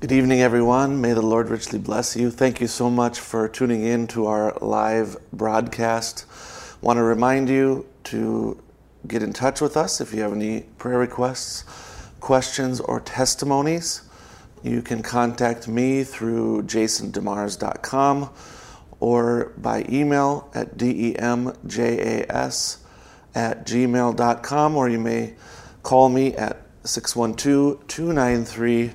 Good evening, everyone. May the Lord richly bless you. Thank you so much for tuning in to our live broadcast. Want to remind you to get in touch with us if you have any prayer requests, questions, or testimonies. You can contact me through jasondemars.com or by email at demjas at gmail.com, or you may call me at 612 293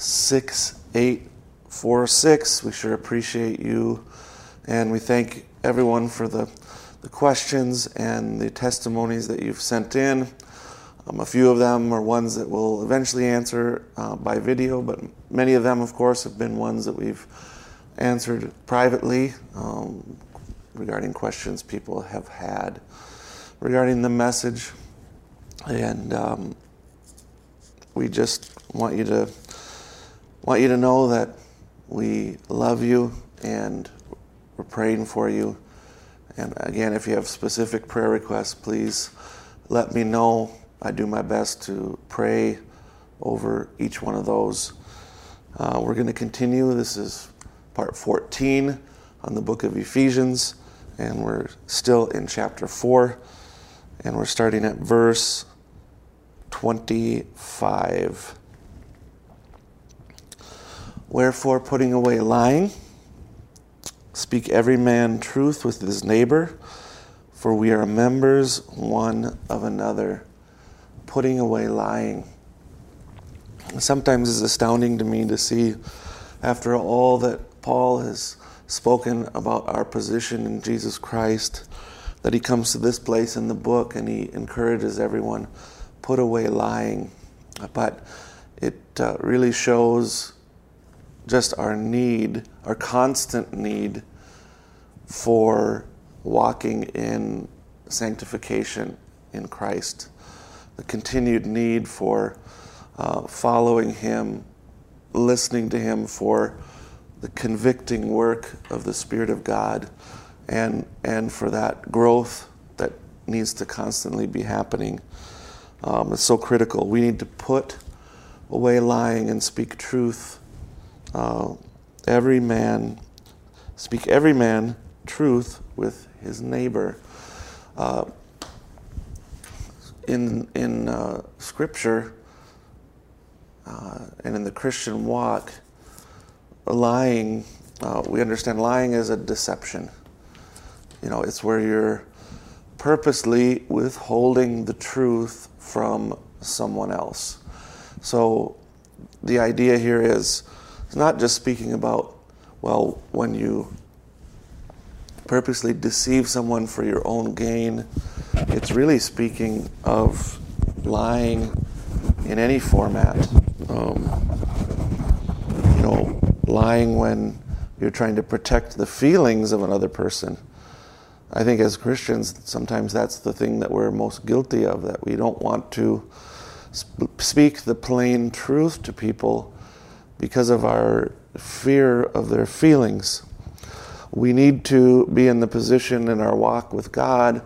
6846. We sure appreciate you. And we thank everyone for the, the questions and the testimonies that you've sent in. Um, a few of them are ones that we'll eventually answer uh, by video, but many of them, of course, have been ones that we've answered privately um, regarding questions people have had regarding the message. And um, we just want you to want you to know that we love you and we're praying for you. And again, if you have specific prayer requests, please let me know. I do my best to pray over each one of those. Uh, we're going to continue. This is part 14 on the book of Ephesians, and we're still in chapter 4, and we're starting at verse 25. Wherefore, putting away lying, speak every man truth with his neighbor, for we are members one of another. Putting away lying. Sometimes it's astounding to me to see, after all that Paul has spoken about our position in Jesus Christ, that he comes to this place in the book and he encourages everyone put away lying. But it uh, really shows just our need, our constant need for walking in sanctification in Christ, the continued need for uh, following Him, listening to Him for the convicting work of the Spirit of God, and, and for that growth that needs to constantly be happening. Um, it's so critical. We need to put away lying and speak truth uh, every man, speak every man truth with his neighbor. Uh, in in uh, Scripture uh, and in the Christian walk, lying, uh, we understand lying as a deception. You know, it's where you're purposely withholding the truth from someone else. So the idea here is it's not just speaking about, well, when you purposely deceive someone for your own gain. It's really speaking of lying in any format. Um, you know, lying when you're trying to protect the feelings of another person. I think as Christians, sometimes that's the thing that we're most guilty of, that we don't want to sp- speak the plain truth to people because of our fear of their feelings. We need to be in the position in our walk with God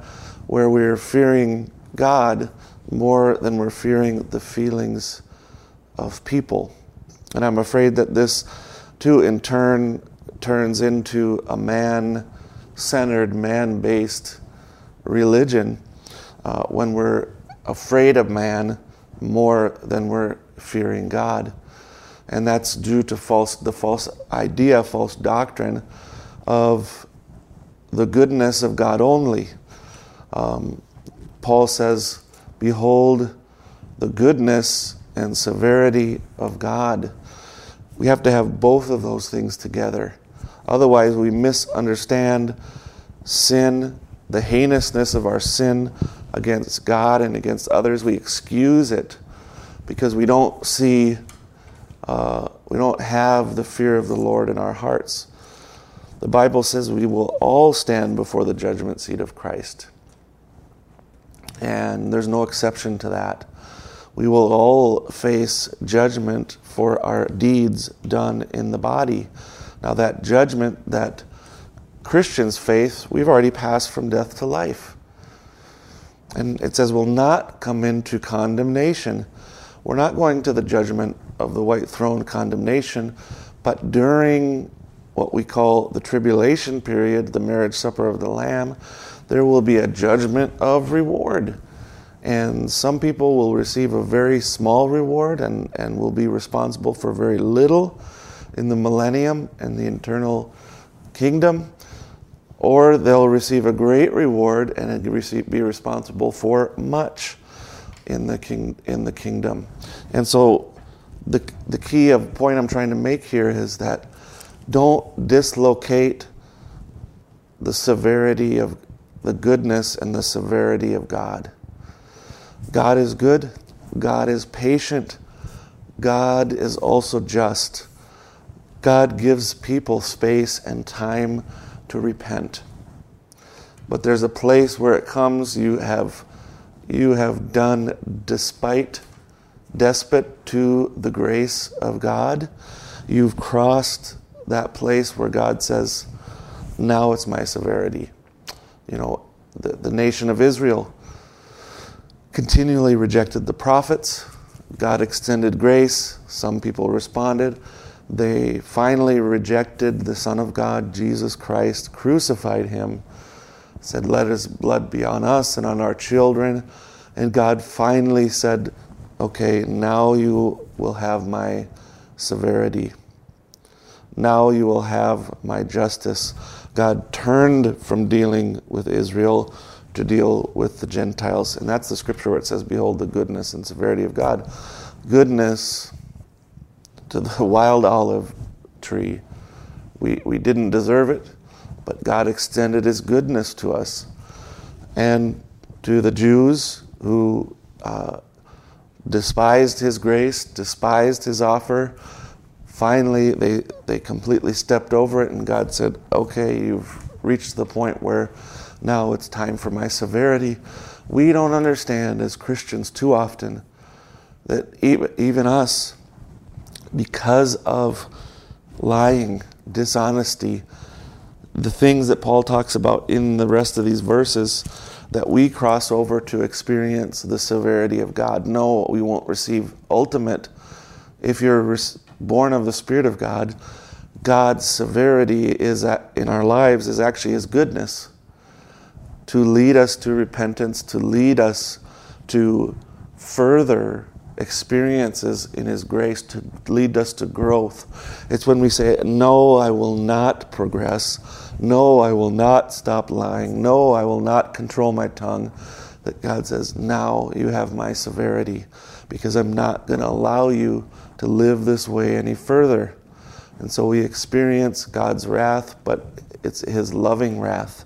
where we're fearing God more than we're fearing the feelings of people. And I'm afraid that this, too, in turn, turns into a man centered, man based religion uh, when we're afraid of man more than we're fearing God and that's due to false, the false idea, false doctrine of the goodness of God only. Um, Paul says, Behold the goodness and severity of God. We have to have both of those things together. Otherwise, we misunderstand sin, the heinousness of our sin against God and against others. We excuse it because we don't see uh, we don't have the fear of the Lord in our hearts. The Bible says we will all stand before the judgment seat of Christ. And there's no exception to that. We will all face judgment for our deeds done in the body. Now, that judgment that Christians face, we've already passed from death to life. And it says, will not come into condemnation. We're not going to the judgment of the white throne condemnation, but during what we call the tribulation period, the marriage supper of the Lamb, there will be a judgment of reward. And some people will receive a very small reward and, and will be responsible for very little in the millennium and the eternal kingdom. Or they'll receive a great reward and be responsible for much in the, king, in the kingdom. And so the, the key of point I'm trying to make here is that don't dislocate the severity of the goodness and the severity of God. God is good, God is patient, God is also just. God gives people space and time to repent. But there's a place where it comes you have you have done despite despot to the grace of God. You've crossed that place where God says, Now it's my severity. You know, the, the nation of Israel continually rejected the prophets. God extended grace. Some people responded. They finally rejected the Son of God, Jesus Christ, crucified him, said, Let his blood be on us and on our children. And God finally said, Okay, now you will have my severity. Now you will have my justice. God turned from dealing with Israel to deal with the Gentiles. And that's the scripture where it says, Behold the goodness and severity of God. Goodness to the wild olive tree. We, we didn't deserve it, but God extended His goodness to us. And to the Jews who uh, despised His grace, despised His offer, finally they, they completely stepped over it, and God said, Okay, you've reached the point where now it's time for my severity. We don't understand as Christians too often that even, even us, because of lying, dishonesty, the things that Paul talks about in the rest of these verses, that we cross over to experience the severity of God. No, we won't receive ultimate. If you're born of the Spirit of God, God's severity is in our lives is actually His goodness to lead us to repentance, to lead us to further experiences in His grace, to lead us to growth. It's when we say, No, I will not progress. No, I will not stop lying. No, I will not control my tongue. That God says, Now you have my severity because I'm not going to allow you to live this way any further. And so we experience God's wrath, but it's His loving wrath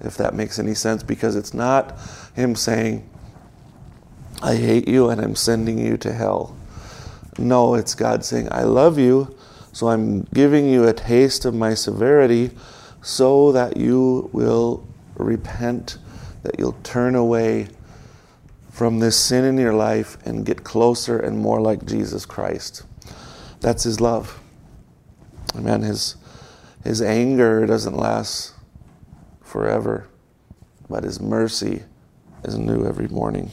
if that makes any sense, because it's not Him saying, I hate you and I'm sending you to hell. No, it's God saying, I love you, so I'm giving you a taste of my severity so that you will repent, that you'll turn away from this sin in your life and get closer and more like Jesus Christ. That's His love. Amen. His, his anger doesn't last forever, but His mercy is new every morning.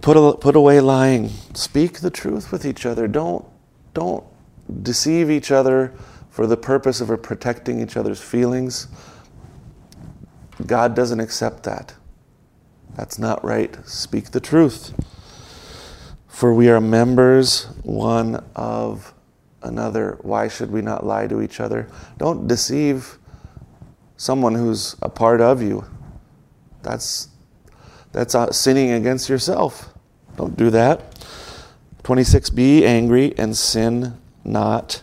Put, a, put away lying. Speak the truth with each other. Don't, don't deceive each other for the purpose of protecting each other's feelings. God doesn't accept that. That's not right. Speak the truth. For we are members one of another. Why should we not lie to each other? Don't deceive someone who's a part of you. That's that's sinning against yourself. Don't do that. 26 be angry and sin not.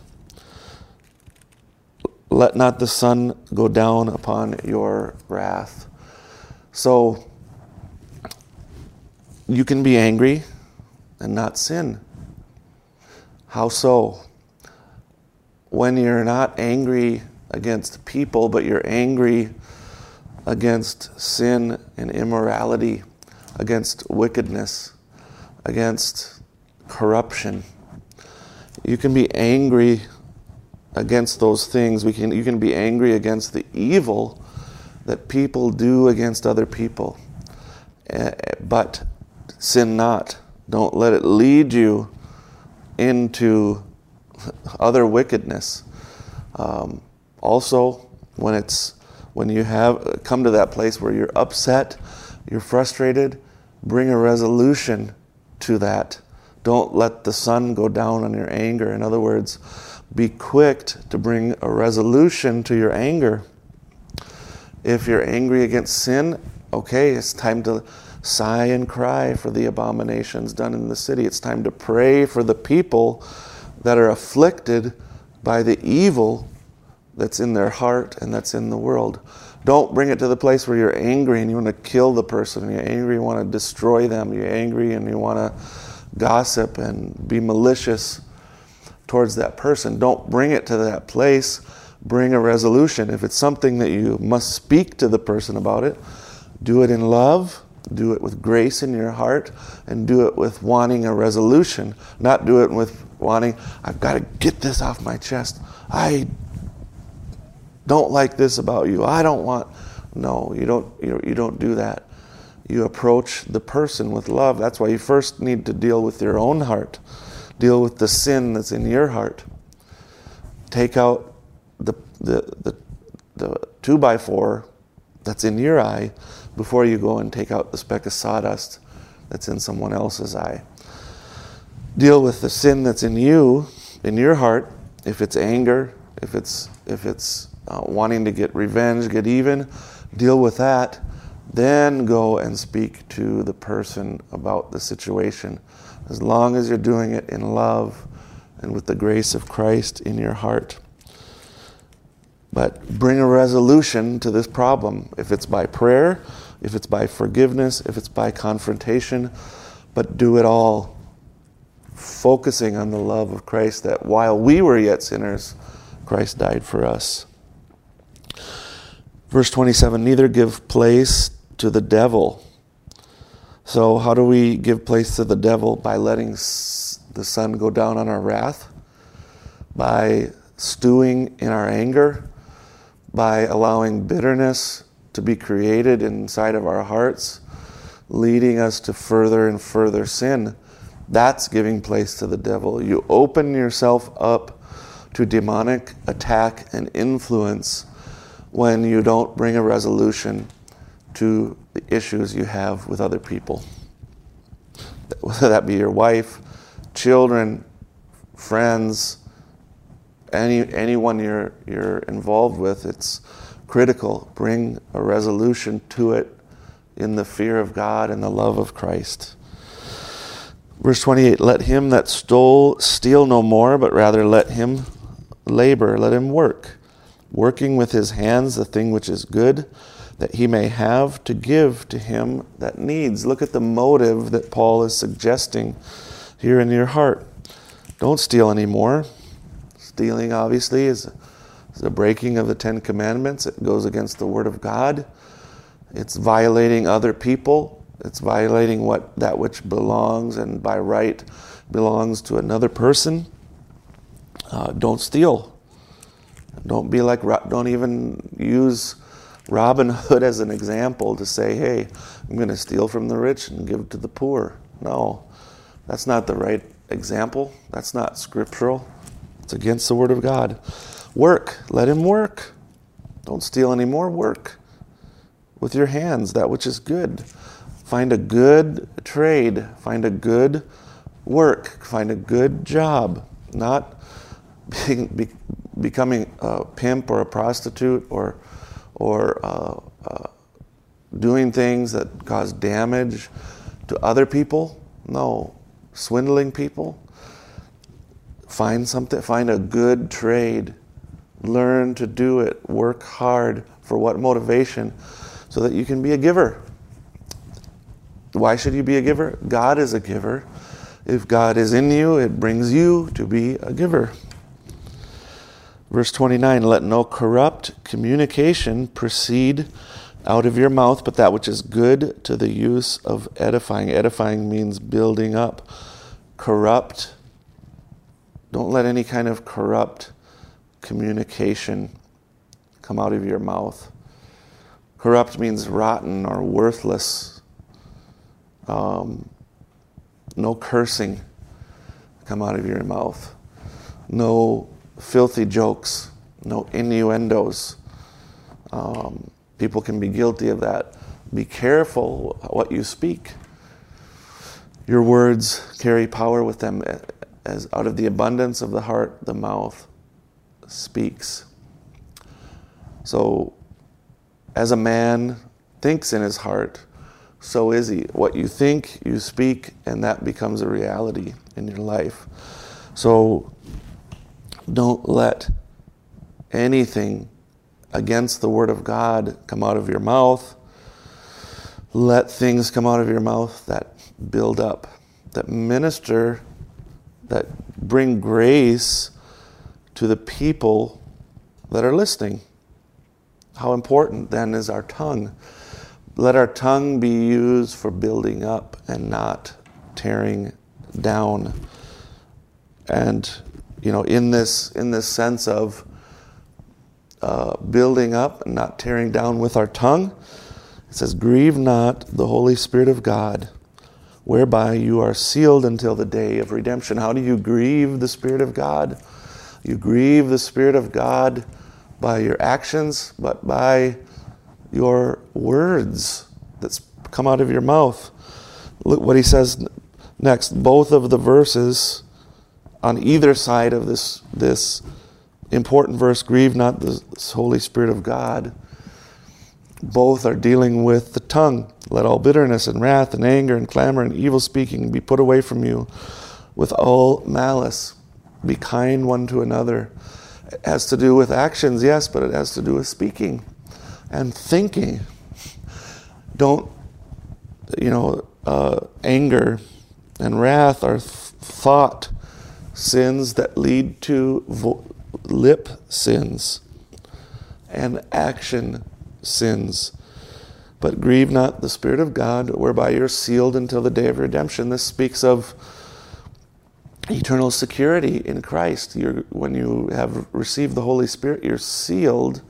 Let not the sun go down upon your wrath. So you can be angry and not sin. How so? When you're not angry against people, but you're angry against sin and immorality, against wickedness, against corruption. You can be angry against those things. We can, you can be angry against the evil that people do against other people. Uh, but sin not. Don't let it lead you into other wickedness. Um, also, when it's when you have come to that place where you're upset, you're frustrated, bring a resolution to that. Don't let the sun go down on your anger. In other words, be quick to bring a resolution to your anger. If you're angry against sin, okay, it's time to sigh and cry for the abominations done in the city. It's time to pray for the people that are afflicted by the evil that's in their heart and that's in the world. Don't bring it to the place where you're angry and you want to kill the person, you're angry, you want to destroy them, you're angry and you want to gossip and be malicious towards that person. Don't bring it to that place. Bring a resolution. If it's something that you must speak to the person about it, do it in love, do it with grace in your heart, and do it with wanting a resolution. Not do it with wanting, I've got to get this off my chest. I don't like this about you. I don't want. No, you don't. You, don't do that. You approach the person with love. That's why you first need to deal with your own heart. Deal with the sin that's in your heart. Take out the the the, the two by four that's in your eye before you go and take out the speck of sawdust that's in someone else's eye. Deal with the sin that's in you, in your heart. If it's anger, if it's if it's uh, wanting to get revenge, get even, deal with that. Then go and speak to the person about the situation. As long as you're doing it in love and with the grace of Christ in your heart. But bring a resolution to this problem. If it's by prayer, if it's by forgiveness, if it's by confrontation, but do it all focusing on the love of Christ that while we were yet sinners, Christ died for us. Verse 27 Neither give place to the devil. So, how do we give place to the devil? By letting the sun go down on our wrath, by stewing in our anger, by allowing bitterness to be created inside of our hearts, leading us to further and further sin. That's giving place to the devil. You open yourself up to demonic attack and influence when you don't bring a resolution to the issues you have with other people. Whether that be your wife, children, friends, any, anyone you're, you're involved with, it's critical. Bring a resolution to it in the fear of God and the love of Christ. Verse 28 Let him that stole steal no more, but rather let him labor, let him work working with his hands the thing which is good, that he may have to give to him that needs. Look at the motive that Paul is suggesting here in your heart. Don't steal anymore. Stealing, obviously, is, a breaking of the Ten Commandments. It goes against the Word of God. It's violating other people. It's violating what that which belongs and by right belongs to another person. Uh, don't steal. Don't be like, don't even use Robin Hood as an example to say, hey, I'm going to steal from the rich and give to the poor. No, that's not the right example. That's not scriptural. It's against the Word of God. Work. Let him work. Don't steal any more. Work with your hands, that which is good. Find a good trade. Find a good work. Find a good job. Not being, be, becoming a pimp or a prostitute or, or uh, uh, doing things that cause damage to other people. No, swindling people. Find something, find a good trade. Learn to do it. Work hard. For what motivation? So that you can be a giver. Why should you be a giver? God is a giver. If God is in you, it brings you to be a giver. Verse 29 Let no corrupt communication proceed out of your mouth, but that which is good to the use of edifying. Edifying means building up. Corrupt, don't let any kind of corrupt communication come out of your mouth. Corrupt means rotten or worthless. Um, no cursing come out of your mouth, no filthy jokes, no innuendos. Um, people can be guilty of that. Be careful what you speak. Your words carry power with them, as out of the abundance of the heart, the mouth speaks. So, as a man thinks in his heart, so is he. What you think, you speak, and that becomes a reality in your life. So don't let anything against the Word of God come out of your mouth. Let things come out of your mouth that build up, that minister, that bring grace to the people that are listening. How important then is our tongue? Let our tongue be used for building up and not tearing down. And you know, in this in this sense of uh, building up and not tearing down with our tongue, it says, "Grieve not the Holy Spirit of God, whereby you are sealed until the day of redemption." How do you grieve the Spirit of God? You grieve the Spirit of God by your actions, but by your words that's come out of your mouth. Look what he says next. Both of the verses on either side of this, this important verse grieve not the Holy Spirit of God. Both are dealing with the tongue. Let all bitterness and wrath and anger and clamor and evil speaking be put away from you with all malice. Be kind one to another. It has to do with actions, yes, but it has to do with speaking and thinking. Don't, you know, uh, anger and wrath are th- thought sins that lead to vo- lip sins and action sins. But grieve not the Spirit of God, whereby you're sealed until the day of redemption. This speaks of eternal security in Christ. You're, when you have received the Holy Spirit, you're sealed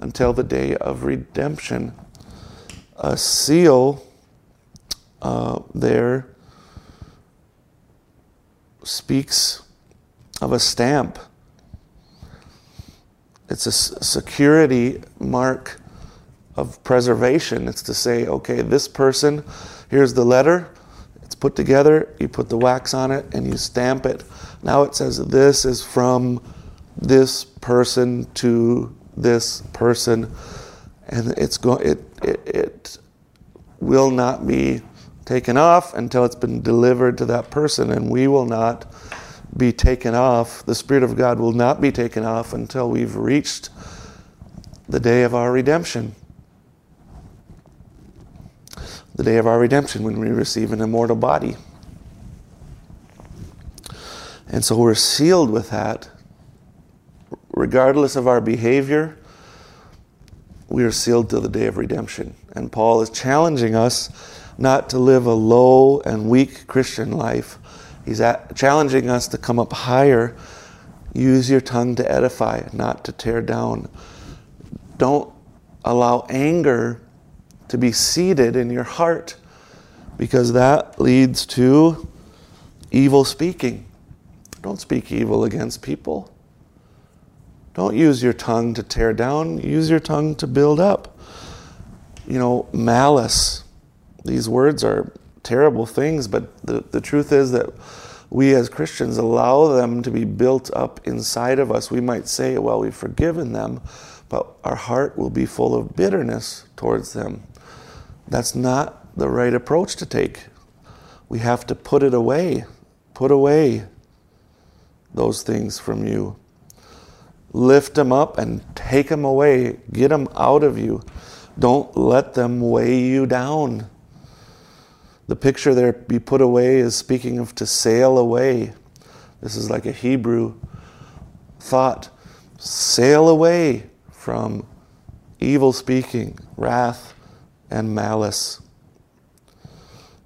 until the day of redemption. A seal uh, there speaks of a stamp. It's a security mark of preservation. It's to say, okay, this person, here's the letter, it's put together, you put the wax on it, and you stamp it. Now it says, this is from this person to this person, and it's go- it, it, it will not be taken off until it's been delivered to that person, and we will not be taken off. The Spirit of God will not be taken off until we've reached the day of our redemption. The day of our redemption when we receive an immortal body. And so we're sealed with that. Regardless of our behavior, we are sealed to the day of redemption. And Paul is challenging us not to live a low and weak Christian life. He's challenging us to come up higher. Use your tongue to edify, not to tear down. Don't allow anger to be seated in your heart because that leads to evil speaking. Don't speak evil against people. Don't use your tongue to tear down, use your tongue to build up. You know, malice these words are terrible things, but the, the truth is that we as Christians allow them to be built up inside of us. We might say, well, we've forgiven them, but our heart will be full of bitterness towards them. That's not the right approach to take. We have to put it away. Put away those things from you. Lift them up and take them away. Get them out of you. Don't let them weigh you down. The picture there, be put away, is speaking of to sail away. This is like a Hebrew thought. Sail away from evil speaking, wrath, and malice.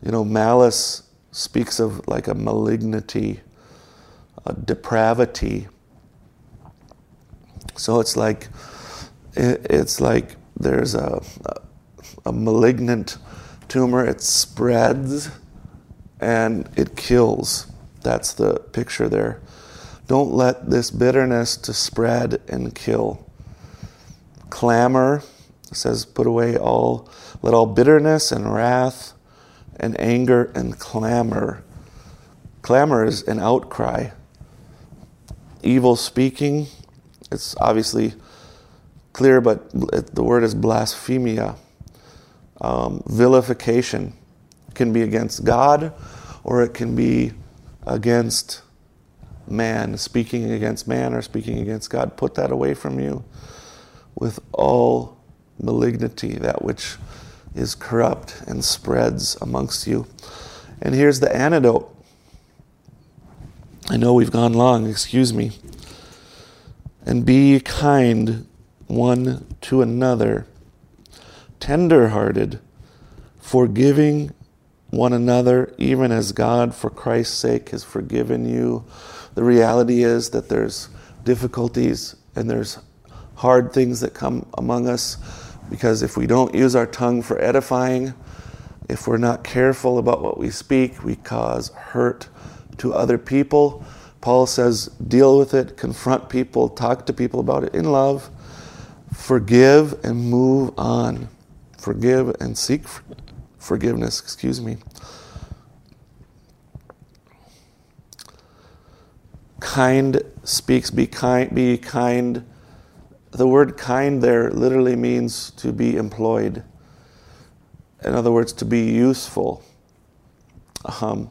You know, malice speaks of like a malignity, a depravity. So it's like, it's like there's a, a, a malignant tumor, it spreads and it kills. That's the picture there. Don't let this bitterness to spread and kill. Clamor says, put away all, let all bitterness and wrath and anger and clamor. Clamor is an outcry. Evil speaking, it's obviously clear, but the word is blasphemia. Um, vilification can be against God or it can be against man, speaking against man or speaking against God. Put that away from you with all malignity, that which is corrupt and spreads amongst you. And here's the antidote. I know we've gone long, excuse me. And be kind one to another, tender hearted, forgiving one another, even as God, for Christ's sake, has forgiven you. The reality is that there's difficulties and there's hard things that come among us because if we don't use our tongue for edifying, if we're not careful about what we speak, we cause hurt to other people. Paul says, deal with it, confront people, talk to people about it in love, forgive and move on. Forgive and seek forgiveness, excuse me. Kind speaks, be kind, be kind the word kind there literally means to be employed. In other words, to be useful, um,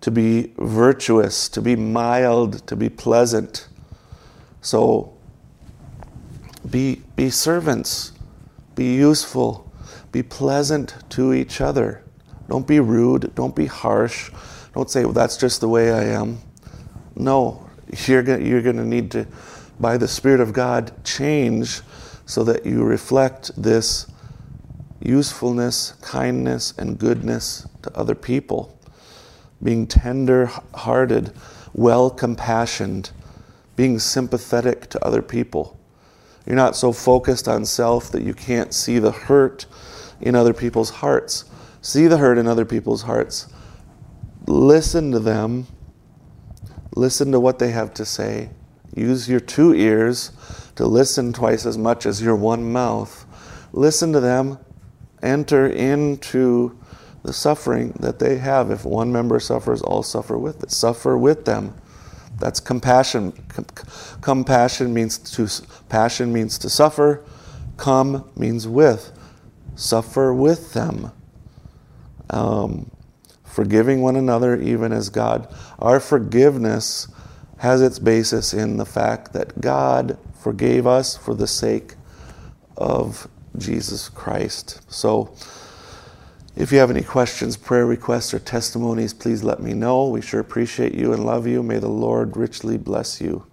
to be virtuous, to be mild, to be pleasant. So be, be servants, be useful, be pleasant to each other. Don't be rude, don't be harsh. Don't say, well, that's just the way I am. No, you're going you're to need to by the Spirit of God, change so that you reflect this usefulness, kindness, and goodness to other people. Being tender hearted, well compassioned, being sympathetic to other people. You're not so focused on self that you can't see the hurt in other people's hearts. See the hurt in other people's hearts. Listen to them. Listen to what they have to say Use your two ears to listen twice as much as your one mouth. Listen to them. Enter into the suffering that they have. If one member suffers, all suffer with it. Suffer with them. That's compassion. Com- compassion means to passion means to suffer. Come means with. Suffer with them. Um, forgiving one another, even as God. Our forgiveness has its basis in the fact that God forgave us for the sake of Jesus Christ. So, if you have any questions, prayer requests, or testimonies, please let me know. We sure appreciate you and love you. May the Lord richly bless you.